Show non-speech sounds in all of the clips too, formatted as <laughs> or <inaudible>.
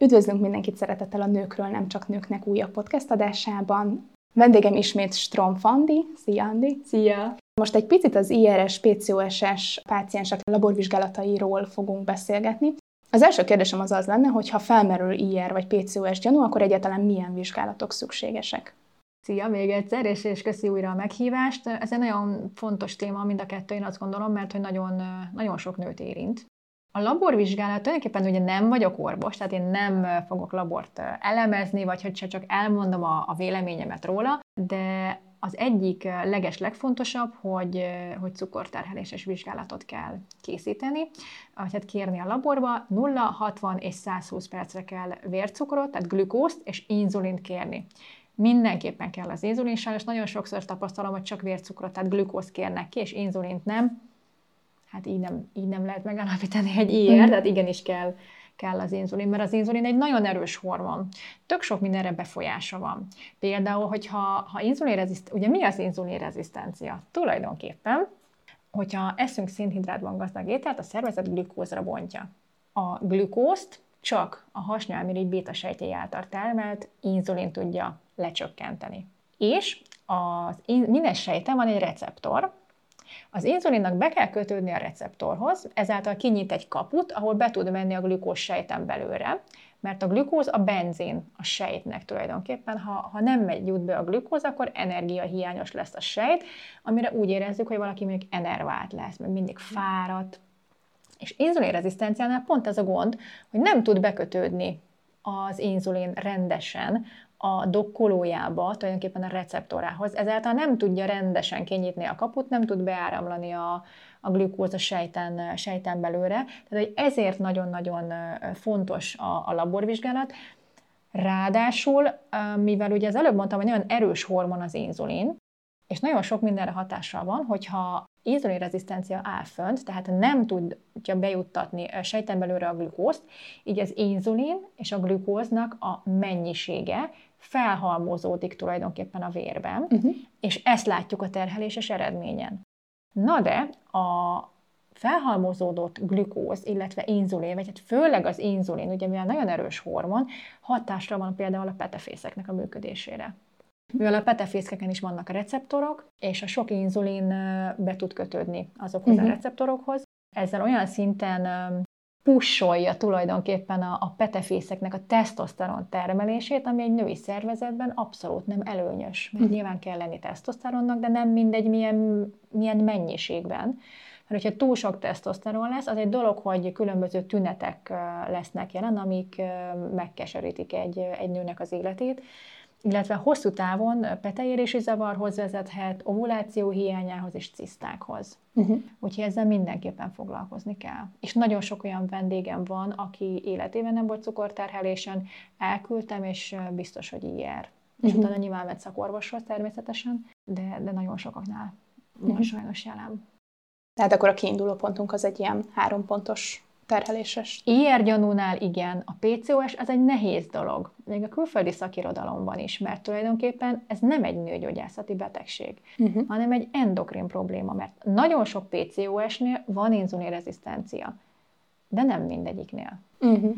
Üdvözlünk mindenkit szeretettel a Nőkről, nem csak nőknek újabb podcast adásában. Vendégem ismét Strom Fandi. Szia, Andi! Szia! Most egy picit az IRS, PCOS-es páciensek laborvizsgálatairól fogunk beszélgetni. Az első kérdésem az az lenne, hogy ha felmerül IR vagy PCOS gyanú, akkor egyáltalán milyen vizsgálatok szükségesek? Szia még egyszer, és, és köszi újra a meghívást. Ez egy nagyon fontos téma mind a kettő, én azt gondolom, mert hogy nagyon, nagyon sok nőt érint. A laborvizsgálat tulajdonképpen ugye nem vagyok orvos, tehát én nem fogok labort elemezni, vagy hogy csak elmondom a, a véleményemet róla, de az egyik leges legfontosabb, hogy, hogy cukorterheléses vizsgálatot kell készíteni, hát kérni a laborba, 0, 60 és 120 percre kell vércukrot, tehát glükózt és inzulint kérni. Mindenképpen kell az inzulin, sajnos nagyon sokszor tapasztalom, hogy csak vércukrot, tehát glükózt kérnek ki, és inzulint nem. Hát így nem, így nem lehet megállapítani egy ilyen, mm. tehát igenis kell, kell az inzulin, mert az inzulin egy nagyon erős hormon. Tök sok mindenre befolyása van. Például, hogyha ha inzulinrezisztencia, ugye mi az inzulinrezisztencia? Tulajdonképpen, hogyha eszünk szénhidrátban gazdag ételt, a szervezet glükózra bontja. A glükózt csak a hasnyálmirigy béta sejtjei által termelt inzulin tudja lecsökkenteni. És az, minden sejten van egy receptor, az inzulinnak be kell kötődni a receptorhoz, ezáltal kinyit egy kaput, ahol be tud menni a glükóz sejten belőle, mert a glükóz a benzin a sejtnek tulajdonképpen. Ha, ha nem megy jut be a glükóz, akkor energiahiányos lesz a sejt, amire úgy érezzük, hogy valaki mondjuk enervált lesz, meg mindig fáradt. És inzulinrezisztenciánál pont ez a gond, hogy nem tud bekötődni az inzulin rendesen a dokkolójába, tulajdonképpen a receptorához, ezáltal nem tudja rendesen kinyitni a kaput, nem tud beáramlani a, a glükóz a sejten, sejten belőle. Tehát hogy ezért nagyon-nagyon fontos a, a laborvizsgálat. Ráadásul, mivel ugye az előbb mondtam, hogy nagyon erős hormon az inzulin, és nagyon sok mindenre hatással van, hogyha inzulinrezisztencia áll fönt, tehát nem tudja bejuttatni sejten belőle a glükózt, így az inzulin és a glükóznak a mennyisége felhalmozódik tulajdonképpen a vérben, uh-huh. és ezt látjuk a terheléses eredményen. Na de a felhalmozódott glükóz, illetve inzulin, vagy hát főleg az inzulin, ugye mivel nagyon erős hormon, hatásra van például a petefészeknek a működésére. Mivel a petefészkeken is vannak a receptorok, és a sok inzulin be tud kötődni azokhoz uh-huh. a receptorokhoz, ezzel olyan szinten pusolja tulajdonképpen a, a petefészeknek a tesztoszteron termelését, ami egy női szervezetben abszolút nem előnyös. Mert hm. nyilván kell lenni tesztoszteronnak, de nem mindegy milyen, milyen mennyiségben. Mert hogyha túl sok tesztoszteron lesz, az egy dolog, hogy különböző tünetek lesznek jelen, amik megkeserítik egy, egy nőnek az életét illetve hosszú távon peteérési zavarhoz vezethet, ovuláció hiányához és cisztákhoz. Uh-huh. Úgyhogy ezzel mindenképpen foglalkozni kell. És nagyon sok olyan vendégem van, aki életében nem volt cukorterhelésen, elküldtem, és biztos, hogy így jár. Uh-huh. És utána nyilván ment szakorvoshoz természetesen, de, de nagyon sokaknál uh-huh. van sajnos jelen. Tehát akkor a kiinduló pontunk az egy ilyen három pontos terheléses. IR gyanúnál igen, a PCOS az egy nehéz dolog, még a külföldi szakirodalomban is, mert tulajdonképpen ez nem egy nőgyógyászati betegség, uh-huh. hanem egy endokrin probléma, mert nagyon sok PCOS-nél van inzulinrezisztencia, de nem mindegyiknél. Uh-huh.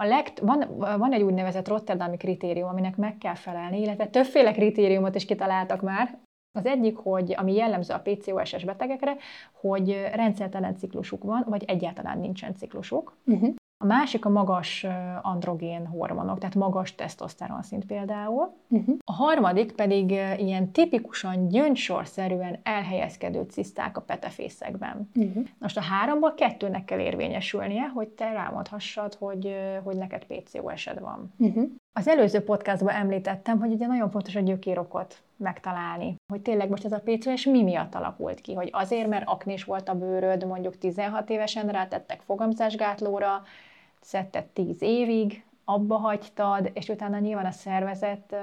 A legt, van, van egy úgynevezett Rotterdami kritérium, aminek meg kell felelni, illetve többféle kritériumot is kitaláltak már, az egyik, hogy ami jellemző a PCOS-es betegekre, hogy rendszertelen ciklusuk van, vagy egyáltalán nincsen ciklusuk. Uh-huh. A másik a magas androgén hormonok, tehát magas tesztoszteron szint például. Uh-huh. A harmadik pedig ilyen tipikusan gyöngysorszerűen elhelyezkedő ciszták a petefészekben. Uh-huh. Most a háromból kettőnek kell érvényesülnie, hogy te rámondhassad, hogy, hogy neked PCOS-ed van. Uh-huh. Az előző podcastban említettem, hogy ugye nagyon fontos a gyökérokot megtalálni. Hogy tényleg most ez a PCOS mi miatt alakult ki? Hogy azért, mert aknés volt a bőröd, mondjuk 16 évesen rátettek fogamzásgátlóra, szedted 10 évig, abba hagytad, és utána nyilván a szervezet,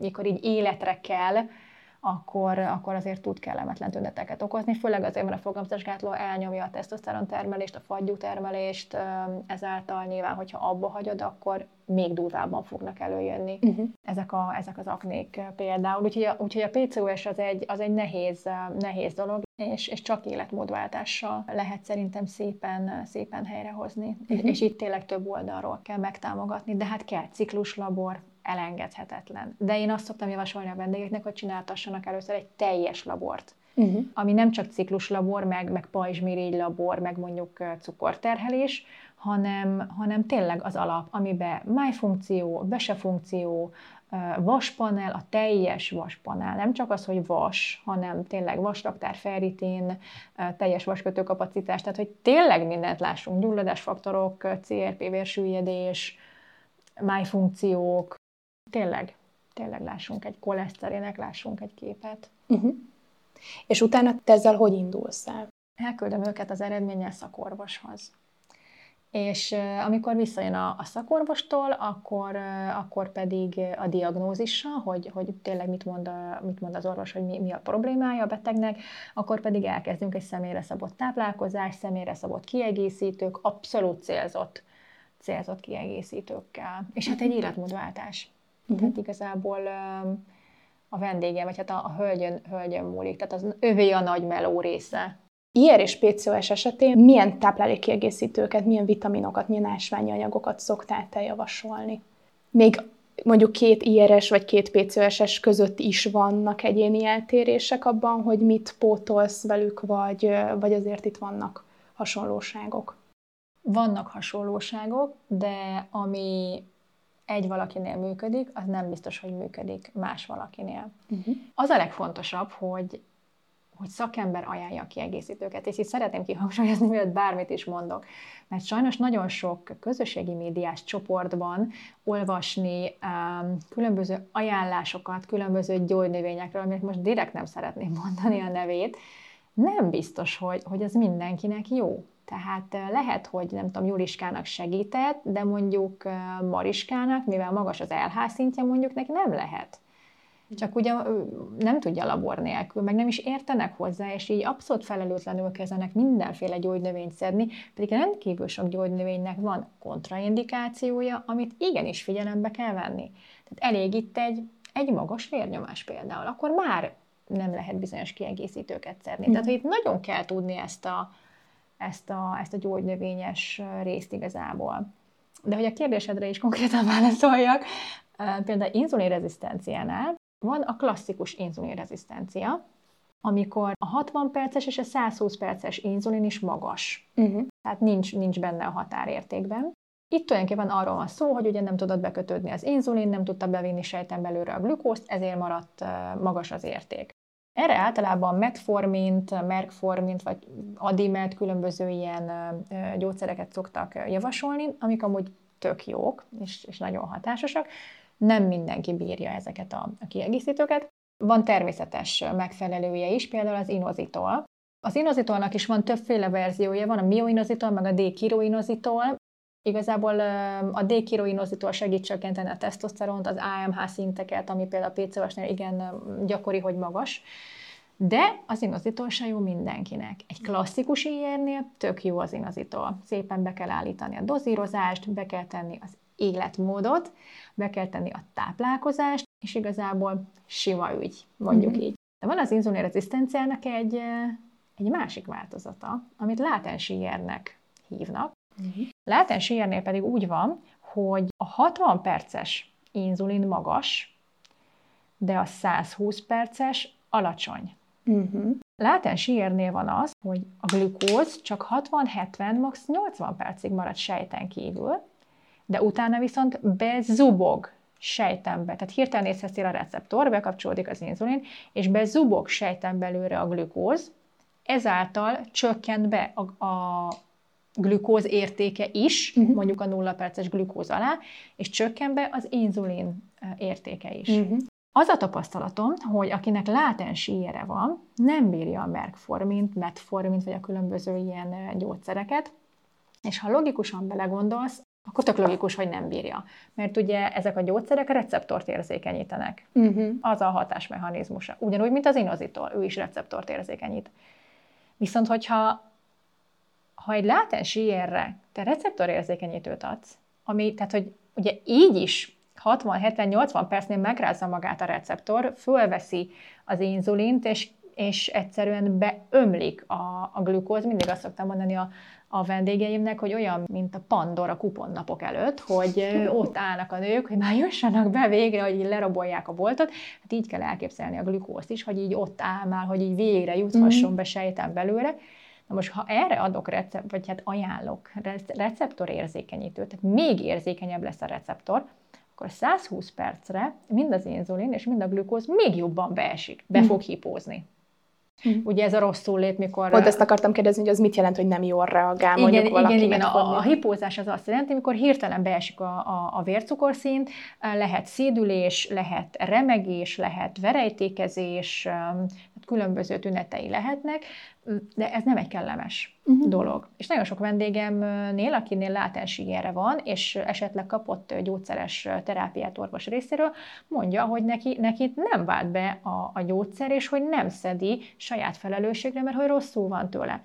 mikor így életre kell, akkor, akkor azért tud kellemetlen tüneteket okozni, főleg azért, mert a fogamzásgátló elnyomja a tesztoszteron termelést, a fagyú termelést, ezáltal nyilván, hogyha abba hagyod, akkor még durvábban fognak előjönni uh-huh. ezek, a, ezek az aknék például. Úgyhogy a, úgyhogy a PCOS az egy, az egy nehéz, nehéz dolog, és, és csak életmódváltással lehet szerintem szépen, szépen helyrehozni. Uh-huh. És itt tényleg több oldalról kell megtámogatni, de hát kell cikluslabor, elengedhetetlen. De én azt szoktam javasolni a vendégeknek, hogy csináltassanak először egy teljes labort. Uh-huh. Ami nem csak cikluslabor, meg, meg pajzsmirigy labor, meg mondjuk cukorterhelés, hanem, hanem tényleg az alap, amiben májfunkció, funkció, vaspanel, a teljes vaspanel, nem csak az, hogy vas, hanem tényleg vasraktár, ferritin, teljes vaskötőkapacitás, tehát hogy tényleg mindent lássunk, gyulladásfaktorok, CRP vérsüllyedés, májfunkciók, tényleg, tényleg lássunk egy koleszterinek, lássunk egy képet. Uh-huh. És utána te ezzel hogy indulsz el? Elküldöm őket az eredménnyel szakorvoshoz. És amikor visszajön a, a szakorvostól, akkor, akkor pedig a diagnózissal, hogy, hogy tényleg mit mond, a, mit mond az orvos, hogy mi, mi a problémája a betegnek, akkor pedig elkezdünk egy személyre szabott táplálkozás, személyre szabott kiegészítők, abszolút célzott, célzott kiegészítőkkel. És hát egy életmódváltás. Uh-huh. Tehát igazából a vendége, vagy hát a, a hölgyön, hölgyön múlik. Tehát az övé a nagy meló része. IR és PCOS esetén milyen táplálékkiegészítőket, milyen vitaminokat, milyen ásványi anyagokat szoktál te javasolni? Még mondjuk két IRS vagy két PCOS-es között is vannak egyéni eltérések abban, hogy mit pótolsz velük, vagy, vagy azért itt vannak hasonlóságok? Vannak hasonlóságok, de ami egy valakinél működik, az nem biztos, hogy működik más valakinél. Uh-huh. Az a legfontosabb, hogy hogy szakember ajánlja a kiegészítőket. És itt szeretném kihangsúlyozni, mielőtt bármit is mondok, mert sajnos nagyon sok közösségi médiás csoportban olvasni um, különböző ajánlásokat, különböző gyógynövényekről, amit most direkt nem szeretném mondani a nevét, nem biztos, hogy, hogy ez mindenkinek jó. Tehát lehet, hogy nem tudom, Juliskának segített, de mondjuk Mariskának, mivel magas az LH szintje, mondjuk neki nem lehet. Csak ugye nem tudja labor nélkül, meg nem is értenek hozzá, és így abszolút felelőtlenül kezdenek mindenféle gyógynövényt szedni, pedig rendkívül sok gyógynövénynek van kontraindikációja, amit igenis figyelembe kell venni. Tehát elég itt egy, egy magas vérnyomás például, akkor már nem lehet bizonyos kiegészítőket szedni. Tehát, hogy itt nagyon kell tudni ezt a, ezt a, ezt a gyógynövényes részt igazából. De hogy a kérdésedre is konkrétan válaszoljak, például inzulinrezisztenciánál van a klasszikus inzulinrezisztencia, amikor a 60 perces és a 120 perces inzulin is magas. Uh-huh. Tehát nincs, nincs benne a határértékben. Itt tulajdonképpen arról van szó, hogy ugye nem tudod bekötődni az inzulin, nem tudta bevinni sejten belőle a glükózt, ezért maradt magas az érték. Erre általában metformint, merkformint vagy adimet, különböző ilyen gyógyszereket szoktak javasolni, amik amúgy tök jók és, és nagyon hatásosak, nem mindenki bírja ezeket a, a kiegészítőket. Van természetes megfelelője is, például az inozitol. Az inozitolnak is van többféle verziója, van a mioinozitol, meg a D-kiroinozitol. Igazából a D-kiroinozitol segít csökkenteni a tesztoszteront, az AMH szinteket, ami például a PCOS-nél igen gyakori, hogy magas. De az inozitol se jó mindenkinek. Egy klasszikus ilyennél tök jó az inozitol. Szépen be kell állítani a dozírozást, be kell tenni az életmódot, be kell tenni a táplálkozást, és igazából sima ügy, mondjuk mm-hmm. így. De van az inzulinrezisztenciának egy, egy másik változata, amit látens hívnak. Mm-hmm. Látens IR-nél pedig úgy van, hogy a 60 perces inzulin magas, de a 120 perces alacsony. Uh-huh. Látens IR-nél van az, hogy a glükóz csak 60-70, max. 80 percig marad sejten kívül, de utána viszont bezubog sejtembe. Tehát hirtelen észreveszi a receptor, bekapcsolódik az inzulin, és bezubog sejten belőle a glükóz, ezáltal csökkent be a, a glükóz értéke is, uh-huh. mondjuk a nulla perces glükóz alá, és csökken be az inzulin értéke is. Uh-huh. Az a tapasztalatom, hogy akinek látens íjere van, nem bírja a merkformint, metformint, vagy a különböző ilyen gyógyszereket, és ha logikusan belegondolsz, akkor tök logikus, hogy nem bírja. Mert ugye ezek a gyógyszerek a receptort érzékenyítenek. Uh-huh. Az a hatásmechanizmusa. Ugyanúgy, mint az inozitol, ő is receptort érzékenyít. Viszont, hogyha ha egy látens IR-re te receptorérzékenyítőt adsz, ami, tehát, hogy ugye így is 60-70-80 percnél megrázza magát a receptor, fölveszi az inzulint, és és egyszerűen beömlik a, a glükóz. Mindig azt szoktam mondani a, a vendégeimnek, hogy olyan, mint a Pandora kuponnapok előtt, hogy <laughs> ott állnak a nők, hogy már jussanak be végre, hogy így lerabolják a boltot. Hát így kell elképzelni a glükózt is, hogy így ott áll már, hogy így végre juthasson mm-hmm. be sejten belőle. Na most, ha erre adok recept, vagy hát ajánlok receptorérzékenyítőt, tehát még érzékenyebb lesz a receptor, akkor 120 percre mind az inzulin és mind a glükóz még jobban beesik, be mm. fog hipózni. Mm. Ugye ez a rosszul lép, mikor... Pont ezt akartam kérdezni, hogy az mit jelent, hogy nem jól reagál igen, mondjuk valaki. Igen, igen, a, a hipózás az azt jelenti, amikor hirtelen beesik a, a, a vércukorszint, lehet szédülés, lehet remegés, lehet verejtékezés, különböző tünetei lehetnek, de ez nem egy kellemes uh-huh. dolog. És nagyon sok vendégemnél, akinél látensi ilyenre van, és esetleg kapott gyógyszeres terápiát orvos részéről, mondja, hogy neki, neki nem vált be a, a gyógyszer, és hogy nem szedi saját felelősségre, mert hogy rosszul van tőle.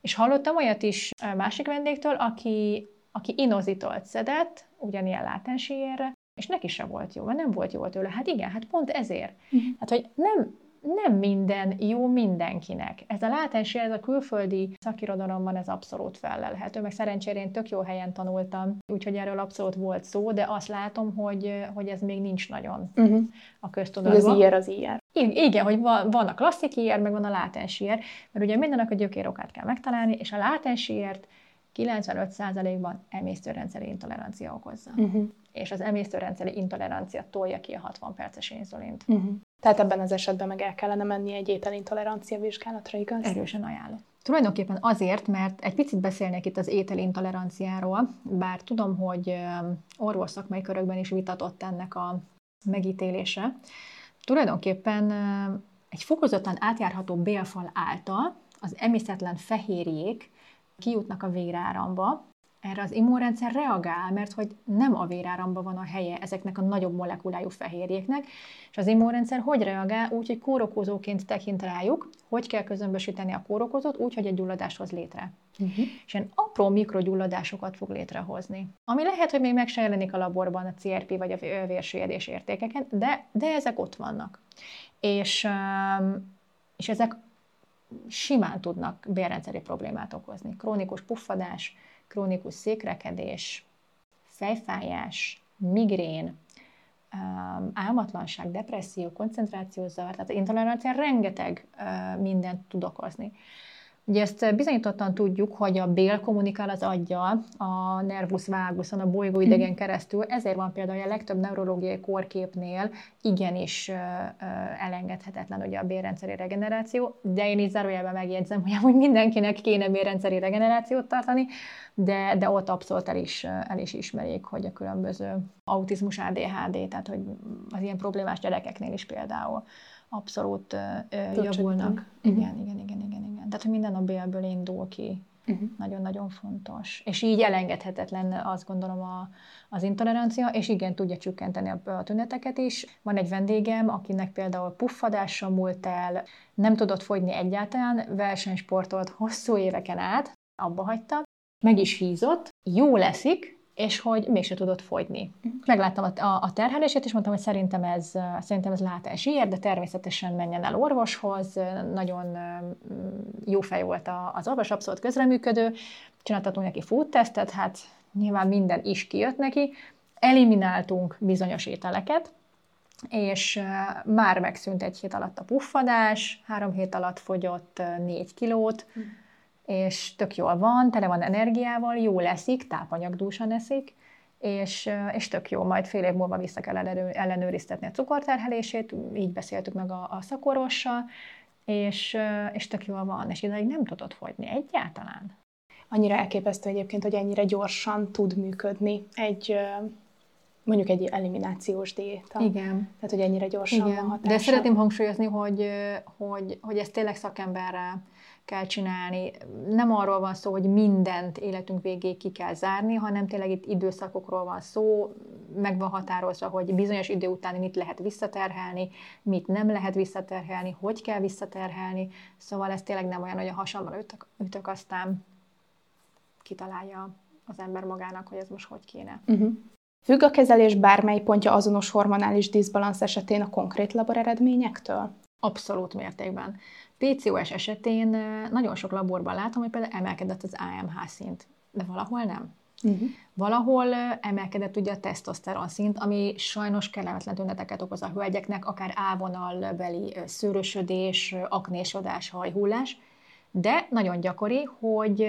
És hallottam olyat is másik vendégtől, aki, aki inozitolt szedett, ugyanilyen látensi ilyenre, és neki se volt jó, mert nem volt jó tőle. Hát igen, hát pont ezért. Uh-huh. Hát, hogy nem nem minden jó mindenkinek. Ez a látási, ez a külföldi szakirodalomban ez abszolút felelhető, meg szerencsére én tök jó helyen tanultam, úgyhogy erről abszolút volt szó, de azt látom, hogy, hogy ez még nincs nagyon uh-huh. a köztudatban. Az IR az IR. Igen, hogy van, van a klasszik IR, meg van a látens IR, mert ugye mindennek a gyökérokát kell megtalálni, és a látens IR-t 95%-ban emésztőrendszeri intolerancia okozza. Uh-huh. És az emésztőrendszeri intolerancia tolja ki a 60 perces inzulint. Uh-huh. Tehát ebben az esetben meg el kellene menni egy ételintolerancia vizsgálatra, igaz? Erősen ajánlott. Tulajdonképpen azért, mert egy picit beszélnék itt az ételintoleranciáról, bár tudom, hogy orvos szakmai körökben is vitatott ennek a megítélése. Tulajdonképpen egy fokozottan átjárható bélfal által az emésztetlen fehérjék kijutnak a véráramba, erre az immunrendszer reagál, mert hogy nem a véráramban van a helye ezeknek a nagyobb molekulájú fehérjéknek, és az immunrendszer hogy reagál? Úgy, hogy kórokozóként tekint rájuk, hogy kell közömbösíteni a kórokozót, úgy, hogy egy gyulladást hoz létre. Uh-huh. És ilyen apró mikrogyulladásokat fog létrehozni. Ami lehet, hogy még meg se jelenik a laborban a CRP vagy a vérsüllyedés értékeken, de, de ezek ott vannak. És, és ezek simán tudnak bérrendszeri problémát okozni. Krónikus puffadás, krónikus székrekedés, fejfájás, migrén, um, álmatlanság, depresszió, koncentrációzavar, tehát intolerancia rengeteg uh, mindent tud okozni. Ugye ezt bizonyítottan tudjuk, hogy a bél kommunikál az aggyal, a nervus vaguson, a bolygóidegen mhm. keresztül, ezért van például a legtöbb neurológiai kórképnél igenis elengedhetetlen ugye a bélrendszeri regeneráció, de én így zárójelben megjegyzem, hogy amúgy mindenkinek kéne bélrendszeri regenerációt tartani, de, de ott abszolút el is, el is ismerik, hogy a különböző autizmus, ADHD, tehát hogy az ilyen problémás gyerekeknél is például abszolút javulnak. Uh-huh. Igen, igen, igen, igen, igen. Tehát, hogy minden a bélből indul ki. Uh-huh. Nagyon-nagyon fontos. És így elengedhetetlen azt gondolom a, az intolerancia, és igen, tudja csökkenteni a, a tüneteket is. Van egy vendégem, akinek például puffadása múlt el, nem tudott fogyni egyáltalán, versenysportolt hosszú éveken át, abba hagyta, meg is hízott, jó leszik, és hogy mégse tudott fogyni. Megláttam a, a, a terhelését, és mondtam, hogy szerintem ez, szerintem ez látás ír, de természetesen menjen el orvoshoz. Nagyon jó fej volt az orvos, abszolút közreműködő. Csináltatunk neki food tesztet, hát nyilván minden is kijött neki. Elimináltunk bizonyos ételeket, és már megszűnt egy hét alatt a puffadás, három hét alatt fogyott négy kilót, mm és tök jól van, tele van energiával, jó leszik, tápanyagdúsan eszik, és, és tök jó, majd fél év múlva vissza kell ellenőriztetni a cukorterhelését, így beszéltük meg a, a szakorvossal, és, és tök jól van, és idáig nem tudott fogyni egyáltalán. Annyira elképesztő egyébként, hogy ennyire gyorsan tud működni egy mondjuk egy eliminációs diéta. Igen. Tehát, hogy ennyire gyorsan Igen. van hatása. De szeretném hangsúlyozni, hogy, hogy, hogy ez tényleg szakemberrel kell csinálni. Nem arról van szó, hogy mindent életünk végéig ki kell zárni, hanem tényleg itt időszakokról van szó, meg van határozva, hogy bizonyos idő után mit lehet visszaterhelni, mit nem lehet visszaterhelni, hogy kell visszaterhelni. Szóval ez tényleg nem olyan, hogy a hasamra ütök, ütök aztán kitalálja az ember magának, hogy ez most hogy kéne. Uh-huh. Függ a kezelés bármely pontja azonos hormonális diszbalansz esetén a konkrét labor eredményektől? Abszolút mértékben. PCOS esetén nagyon sok laborban látom, hogy például emelkedett az AMH szint, de valahol nem. Uh-huh. Valahol emelkedett ugye a tesztoszteron szint, ami sajnos kellemetlen tüneteket okoz a hölgyeknek, akár ávonalbeli szőrösödés, aknésodás, hajhullás, de nagyon gyakori, hogy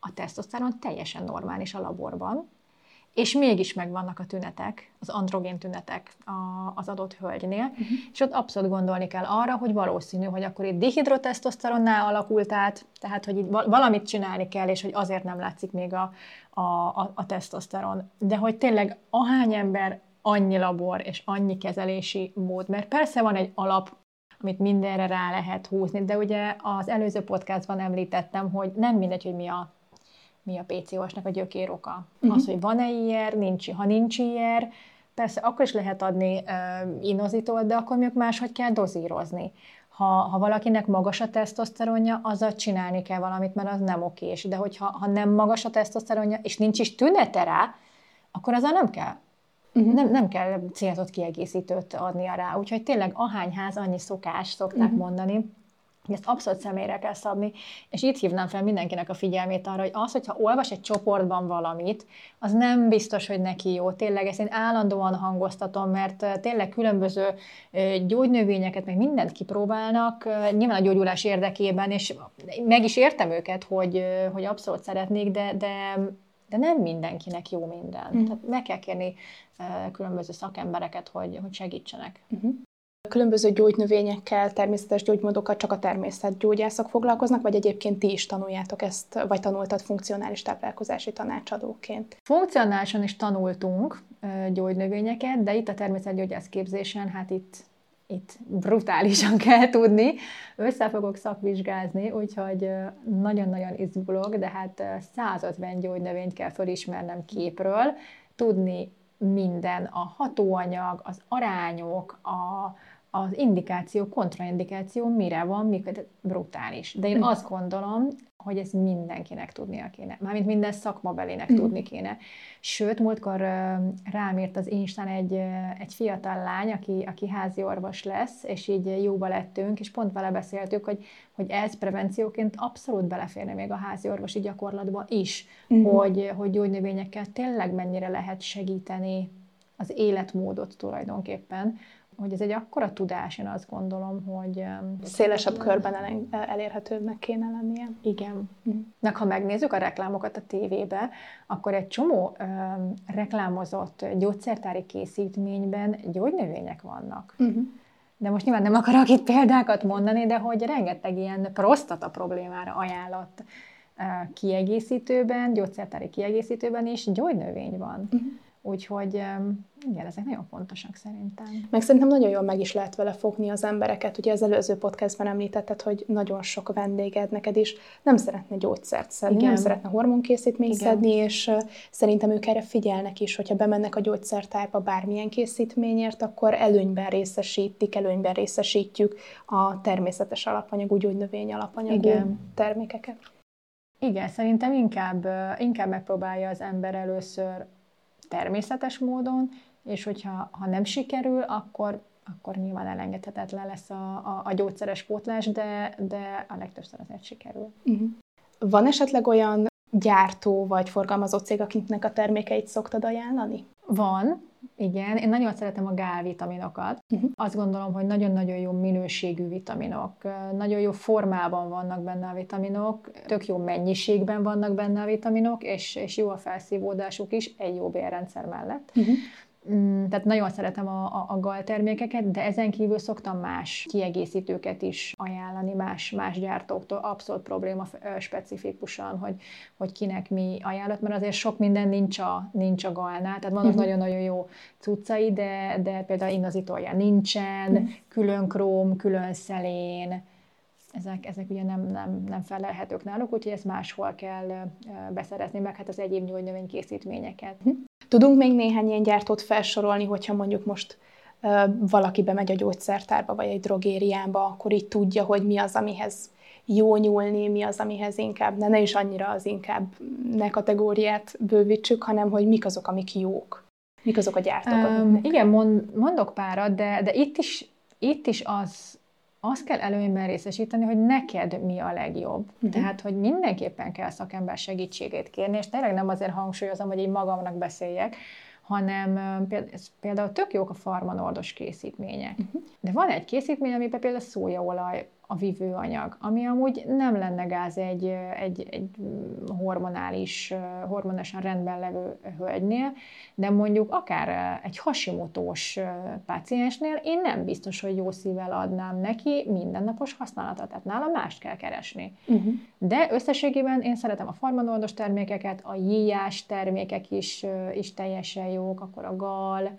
a tesztoszteron teljesen normális a laborban, és mégis megvannak a tünetek, az androgén tünetek az adott hölgynél, uh-huh. és ott abszolút gondolni kell arra, hogy valószínű, hogy akkor itt dihidrotesztoszteronnál alakult át, tehát hogy itt valamit csinálni kell, és hogy azért nem látszik még a, a, a, a tesztoszteron. De hogy tényleg ahány ember, annyi labor és annyi kezelési mód, mert persze van egy alap, amit mindenre rá lehet húzni, de ugye az előző podcastban említettem, hogy nem mindegy, hogy mi a mi a PCOS-nak a gyökér oka. Uh-huh. Az, hogy van-e IR, nincs, ha nincs IR, persze akkor is lehet adni uh, inozitol, de akkor még máshogy kell dozírozni. Ha, ha valakinek magas a tesztoszteronja, azzal csinálni kell valamit, mert az nem okés. De hogyha ha nem magas a tesztoszteronja, és nincs is tünete rá, akkor azzal nem kell. Uh-huh. Nem, nem kell célzott kiegészítőt adnia rá. Úgyhogy tényleg ahány ház, annyi szokás, szokták uh-huh. mondani ezt abszolút személyre kell szabni, és itt hívnám fel mindenkinek a figyelmét arra, hogy az, hogyha olvas egy csoportban valamit, az nem biztos, hogy neki jó. Tényleg ezt én állandóan hangoztatom, mert tényleg különböző gyógynövényeket, meg mindent kipróbálnak, nyilván a gyógyulás érdekében, és meg is értem őket, hogy, hogy abszolút szeretnék, de, de, de nem mindenkinek jó minden. Mm. Tehát meg kell kérni különböző szakembereket, hogy, hogy segítsenek. Mm-hmm. Különböző gyógynövényekkel, természetes gyógymódokat csak a természetgyógyászok foglalkoznak, vagy egyébként ti is tanuljátok ezt, vagy tanultad funkcionális táplálkozási tanácsadóként? Funkcionálisan is tanultunk gyógynövényeket, de itt a természetgyógyász képzésen, hát itt, itt brutálisan <laughs> kell tudni. Össze fogok szakvizsgázni, úgyhogy nagyon-nagyon izgulok, de hát 150 gyógynövényt kell fölismernem képről, tudni minden, a hatóanyag, az arányok, a, az indikáció, kontraindikáció mire van, mikor brutális. De én hm. azt gondolom, hogy ezt mindenkinek tudnia kéne. Mármint minden szakmabelének mm. tudni kéne. Sőt, múltkor rám írt az Instán egy, egy fiatal lány, aki, aki házi orvos lesz, és így jóba lettünk, és pont vele beszéltük, hogy, hogy ez prevencióként abszolút beleférne még a házi orvosi gyakorlatba is, mm. hogy, hogy gyógynövényekkel tényleg mennyire lehet segíteni az életmódot tulajdonképpen, hogy ez egy akkora tudás, én azt gondolom, hogy... Szélesebb körben elérhetőbbnek kéne lennie. Igen. Mm. Meg ha megnézzük a reklámokat a tévébe, akkor egy csomó um, reklámozott gyógyszertári készítményben gyógynövények vannak. Mm-hmm. De most nyilván nem akarok itt példákat mondani, de hogy rengeteg ilyen prostata problémára ajánlott uh, kiegészítőben, gyógyszertári kiegészítőben is gyógynövény van. Mm-hmm. Úgyhogy igen, ezek nagyon fontosak szerintem. Meg szerintem nagyon jól meg is lehet vele fogni az embereket. Ugye az előző podcastban említetted, hogy nagyon sok vendéged neked is nem szeretne gyógyszert szedni, igen. nem szeretne hormonkészítményt igen. szedni, és szerintem ők erre figyelnek is, hogyha bemennek a gyógyszertárba bármilyen készítményért, akkor előnyben részesítik, előnyben részesítjük a természetes alapanyagú, gyógynövény alapanyagú igen. termékeket. Igen, szerintem inkább, inkább megpróbálja az ember először természetes módon, és hogyha ha nem sikerül, akkor, akkor nyilván elengedhetetlen lesz a, a, a gyógyszeres pótlás, de, de a legtöbbször azért sikerül. Uh-huh. Van esetleg olyan gyártó vagy forgalmazó cég, akiknek a termékeit szoktad ajánlani? Van, igen, én nagyon szeretem a gálvitaminokat. Uh-huh. Azt gondolom, hogy nagyon-nagyon jó minőségű vitaminok, nagyon jó formában vannak benne a vitaminok, tök jó mennyiségben vannak benne a vitaminok, és, és jó a felszívódásuk is egy jó bérrendszer mellett. Uh-huh. Mm, tehát nagyon szeretem a, a, a gal termékeket, de ezen kívül szoktam más kiegészítőket is ajánlani más, más gyártóktól, abszolút probléma specifikusan, hogy, hogy kinek mi ajánlat, mert azért sok minden nincs a, nincs a galnál, tehát vannak uh-huh. nagyon-nagyon jó cuccai, de, de például innazitolja nincsen, uh-huh. külön króm, külön szelén, ezek, ezek ugye nem, nem, nem felelhetők náluk, úgyhogy ezt máshol kell beszerezni, meg hát az egyéb gyógynövénykészítményeket. Tudunk még néhány ilyen gyártót felsorolni, hogyha mondjuk most valaki bemegy a gyógyszertárba, vagy egy drogériába, akkor így tudja, hogy mi az, amihez jó nyúlni, mi az, amihez inkább, ne, ne is annyira az inkább ne kategóriát bővítsük, hanem hogy mik azok, amik jók. Mik azok a gyártók? Um, igen, mond, mondok párat, de, de itt is itt is az, azt kell előnyben részesíteni, hogy neked mi a legjobb. Uh-huh. Tehát, hogy mindenképpen kell szakember segítségét kérni, és tényleg nem azért hangsúlyozom, hogy én magamnak beszéljek, hanem például tök jók a farmanordos készítmények. Uh-huh. De van egy készítmény, amiben például szójaolaj a vívőanyag, ami amúgy nem lenne gáz egy, egy, egy hormonális, hormonálisan rendben levő hölgynél, de mondjuk akár egy hasimotós páciensnél én nem biztos, hogy jó szívvel adnám neki mindennapos használatot, tehát nála mást kell keresni. Uh-huh. De összességében én szeretem a farmanoldos termékeket, a jíjás termékek is, is teljesen jók, akkor a gal,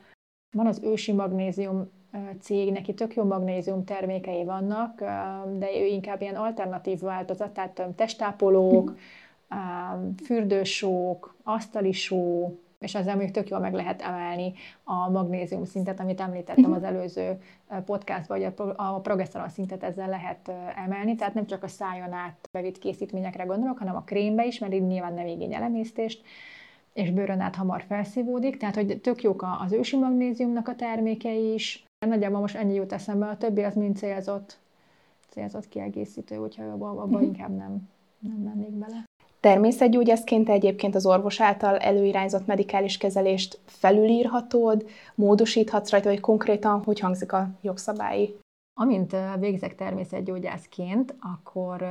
van az ősi magnézium cég, neki tök jó magnézium termékei vannak, de ő inkább ilyen alternatív változat, tehát testápolók, fürdősók, asztalisó, és ezzel még tök jól meg lehet emelni a magnézium szintet, amit említettem mhm. az előző podcastban, hogy a progeszteron szintet ezzel lehet emelni, tehát nem csak a szájon át bevitt készítményekre gondolok, hanem a krémbe is, mert így nyilván nem igényel emésztést, és bőrön át hamar felszívódik, tehát hogy tök jók az ősi magnéziumnak a termékei is, Nagyjából most ennyi jut eszembe, a többi az mind célzott, célzott kiegészítő, úgyhogy abban abba uh-huh. inkább nem, nem mennék bele. Természetgyógyászként egyébként az orvos által előirányzott medikális kezelést felülírhatod, módosíthatsz rajta, vagy konkrétan hogy hangzik a jogszabályi Amint végzek természetgyógyászként, akkor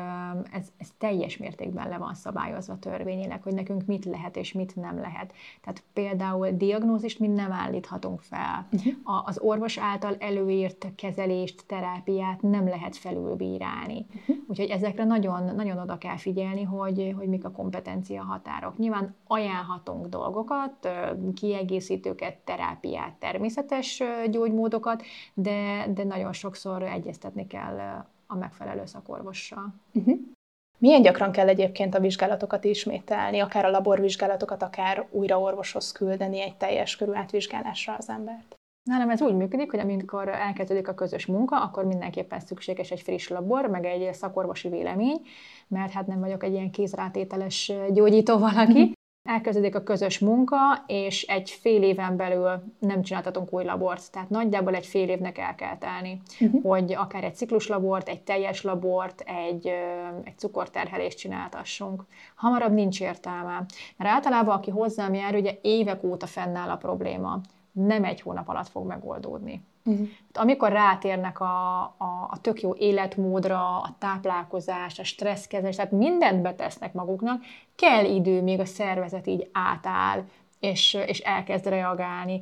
ez, ez teljes mértékben le van szabályozva törvényileg, hogy nekünk mit lehet és mit nem lehet. Tehát például diagnózist mi nem állíthatunk fel. Uh-huh. Az orvos által előírt kezelést, terápiát nem lehet felülbírálni. Uh-huh. Úgyhogy ezekre nagyon, nagyon oda kell figyelni, hogy, hogy mik a kompetencia határok. Nyilván ajánlhatunk dolgokat, kiegészítőket, terápiát, természetes gyógymódokat, de, de nagyon sokszor sokszor egyeztetni kell a megfelelő szakorvossal. Uh-huh. Milyen gyakran kell egyébként a vizsgálatokat ismételni, akár a laborvizsgálatokat, akár újra orvoshoz küldeni egy teljes körű átvizsgálásra az embert? Nálam ez úgy működik, hogy amikor elkezdődik a közös munka, akkor mindenképpen szükséges egy friss labor, meg egy szakorvosi vélemény, mert hát nem vagyok egy ilyen kézrátételes gyógyító valaki, elkezdődik a közös munka, és egy fél éven belül nem csináltatunk új labort. Tehát nagyjából egy fél évnek el kell telni, uh-huh. hogy akár egy cikluslabort, egy teljes labort, egy, egy cukorterhelést csináltassunk. Hamarabb nincs értelme. Mert általában, aki hozzám jár, ugye évek óta fennáll a probléma. Nem egy hónap alatt fog megoldódni. Uh-huh. Amikor rátérnek a, a, a tök jó életmódra, a táplálkozás, a stresszkezés, tehát mindent betesznek maguknak, kell idő, még a szervezet így átáll, és, és elkezd reagálni.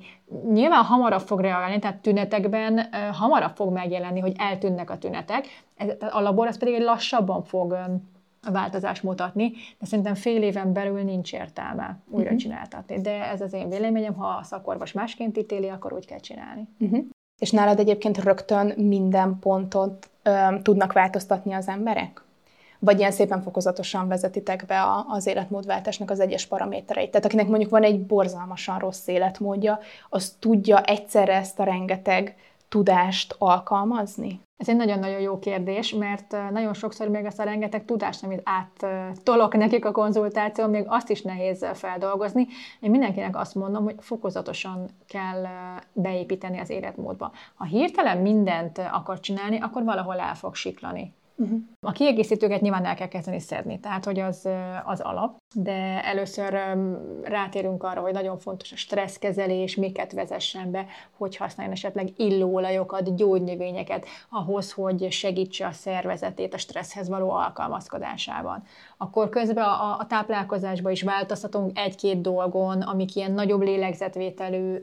Nyilván hamarabb fog reagálni, tehát tünetekben uh, hamarabb fog megjelenni, hogy eltűnnek a tünetek. Ez, a labor az pedig lassabban fog változást mutatni, de szerintem fél éven belül nincs értelme újra uh-huh. csináltatni. De ez az én véleményem, ha a szakorvos másként ítéli, akkor úgy kell csinálni. Uh-huh. És nálad egyébként rögtön minden pontot ö, tudnak változtatni az emberek? Vagy ilyen szépen fokozatosan vezetitek be a, az életmódváltásnak az egyes paramétereit? Tehát akinek mondjuk van egy borzalmasan rossz életmódja, az tudja egyszerre ezt a rengeteg tudást alkalmazni? Ez egy nagyon-nagyon jó kérdés, mert nagyon sokszor még ezt a rengeteg tudást, amit áttolok nekik a konzultáció, még azt is nehéz feldolgozni. Én mindenkinek azt mondom, hogy fokozatosan kell beépíteni az életmódba. Ha hirtelen mindent akar csinálni, akkor valahol el fog siklani. Uh-huh. A kiegészítőket nyilván el kell kezdeni szedni, tehát hogy az, az alap, de először rátérünk arra, hogy nagyon fontos a stresszkezelés, miket vezessen be, hogy használjon esetleg illóolajokat, gyógynövényeket ahhoz, hogy segítse a szervezetét a stresszhez való alkalmazkodásában. Akkor közben a, a táplálkozásban is változtatunk egy-két dolgon, amik ilyen nagyobb lélegzetvételű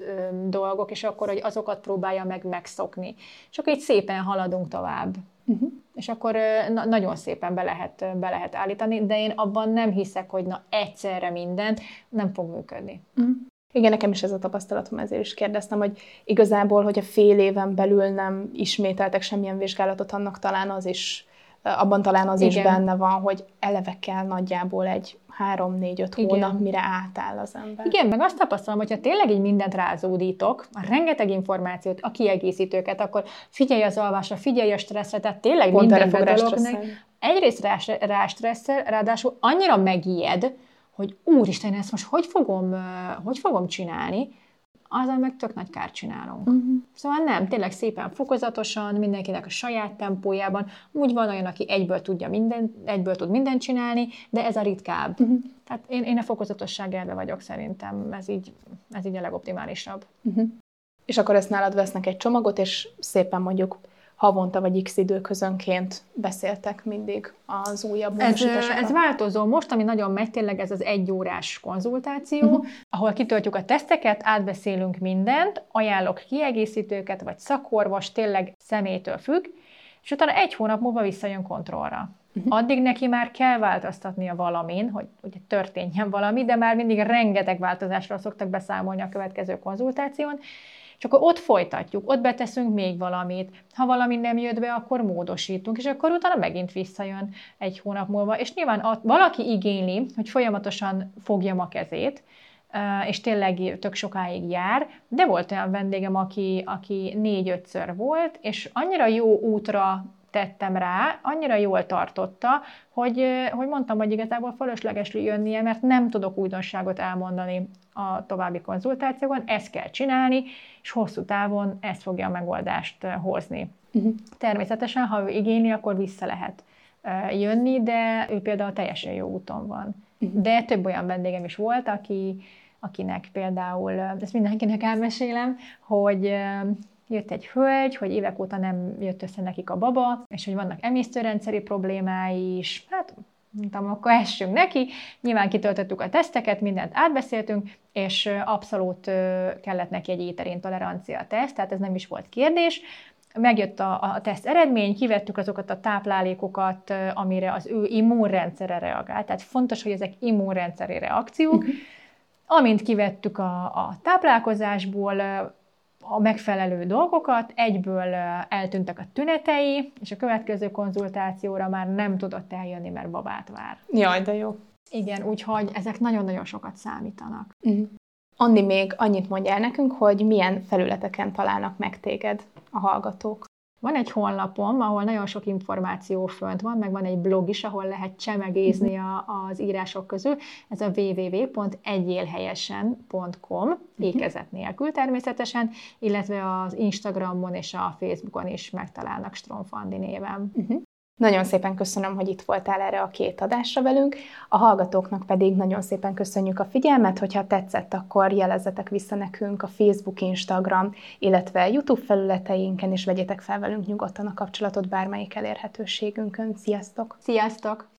dolgok, és akkor, hogy azokat próbálja meg megszokni. És akkor így szépen haladunk tovább. Uh-huh. És akkor na, nagyon szépen be lehet, be lehet állítani, de én abban nem hiszek, hogy na egyszerre mindent, nem fog működni. Uh-huh. Igen, nekem is ez a tapasztalatom, ezért is kérdeztem, hogy igazából, hogy a fél éven belül nem ismételtek semmilyen vizsgálatot, annak talán az is, abban talán az Igen. is benne van, hogy eleve kell nagyjából egy három-négy-öt hónap, mire átáll az ember. Igen, meg azt tapasztalom, hogyha tényleg így mindent rázódítok, a rengeteg információt, a kiegészítőket, akkor figyelj az alvásra, figyelj a stresszre, tehát tényleg Pont minden fog dolognak. Egyrészt rá, rá stresszel, ráadásul annyira megijed, hogy úristen, ezt most hogy fogom, hogy fogom csinálni, azon meg tök nagy kárt csinálunk. Uh-huh. Szóval nem, tényleg szépen fokozatosan, mindenkinek a saját tempójában. Úgy van olyan, aki egyből tudja minden, egyből tud mindent csinálni, de ez a ritkább. Uh-huh. Tehát én, én a fokozatosság elve vagyok szerintem, ez így, ez így a legoptimálisabb. Uh-huh. És akkor ezt nálad vesznek egy csomagot, és szépen mondjuk havonta vagy x időközönként beszéltek mindig az újabb ez, ez változó. Most, ami nagyon megy, tényleg ez az egyórás konzultáció, uh-huh. ahol kitöltjük a teszteket, átbeszélünk mindent, ajánlok kiegészítőket, vagy szakorvos, tényleg személytől függ, és utána egy hónap múlva visszajön kontrollra. Uh-huh. Addig neki már kell változtatnia valamin, hogy ugye történjen valami, de már mindig rengeteg változásról szoktak beszámolni a következő konzultáción, és akkor ott folytatjuk, ott beteszünk még valamit. Ha valami nem jött be, akkor módosítunk, és akkor utána megint visszajön egy hónap múlva. És nyilván a, valaki igényli, hogy folyamatosan fogjam a kezét, és tényleg tök sokáig jár, de volt olyan vendégem, aki, aki négy-ötször volt, és annyira jó útra tettem rá, annyira jól tartotta, hogy, hogy mondtam, hogy igazából fölösleges jönnie, mert nem tudok újdonságot elmondani a további konzultációban, ezt kell csinálni, és hosszú távon ez fogja a megoldást hozni. Uh-huh. Természetesen, ha ő igényli, akkor vissza lehet jönni, de ő például teljesen jó úton van. Uh-huh. De több olyan vendégem is volt, aki, akinek például, ezt mindenkinek elmesélem, hogy jött egy hölgy, hogy évek óta nem jött össze nekik a baba, és hogy vannak emésztőrendszeri problémái is. Hát mondtam, akkor essünk neki. Nyilván kitöltöttük a teszteket, mindent átbeszéltünk, és abszolút kellett neki egy éterén tolerancia teszt, tehát ez nem is volt kérdés. Megjött a, a teszt eredmény, kivettük azokat a táplálékokat, amire az ő immunrendszere reagált. Tehát fontos, hogy ezek immunrendszeri reakciók. Uh-huh. Amint kivettük a, a táplálkozásból, a megfelelő dolgokat, egyből eltűntek a tünetei, és a következő konzultációra már nem tudott eljönni, mert babát vár. Jaj, de jó. Igen, úgyhogy ezek nagyon-nagyon sokat számítanak. Uh-huh. Andi, még annyit mondjál nekünk, hogy milyen felületeken találnak meg téged a hallgatók. Van egy honlapom, ahol nagyon sok információ fönt van, meg van egy blog is, ahol lehet csemegézni a, az írások közül. Ez a www.egyélhelyesen.com, mhm. ékezet nélkül természetesen, illetve az Instagramon és a Facebookon is megtalálnak Stromfandi néven. Uh-huh. Nagyon szépen köszönöm, hogy itt voltál erre a két adásra velünk. A hallgatóknak pedig nagyon szépen köszönjük a figyelmet, hogyha tetszett, akkor jelezzetek vissza nekünk a Facebook, Instagram, illetve YouTube felületeinken, és vegyétek fel velünk nyugodtan a kapcsolatot bármelyik elérhetőségünkön. Sziasztok! Sziasztok!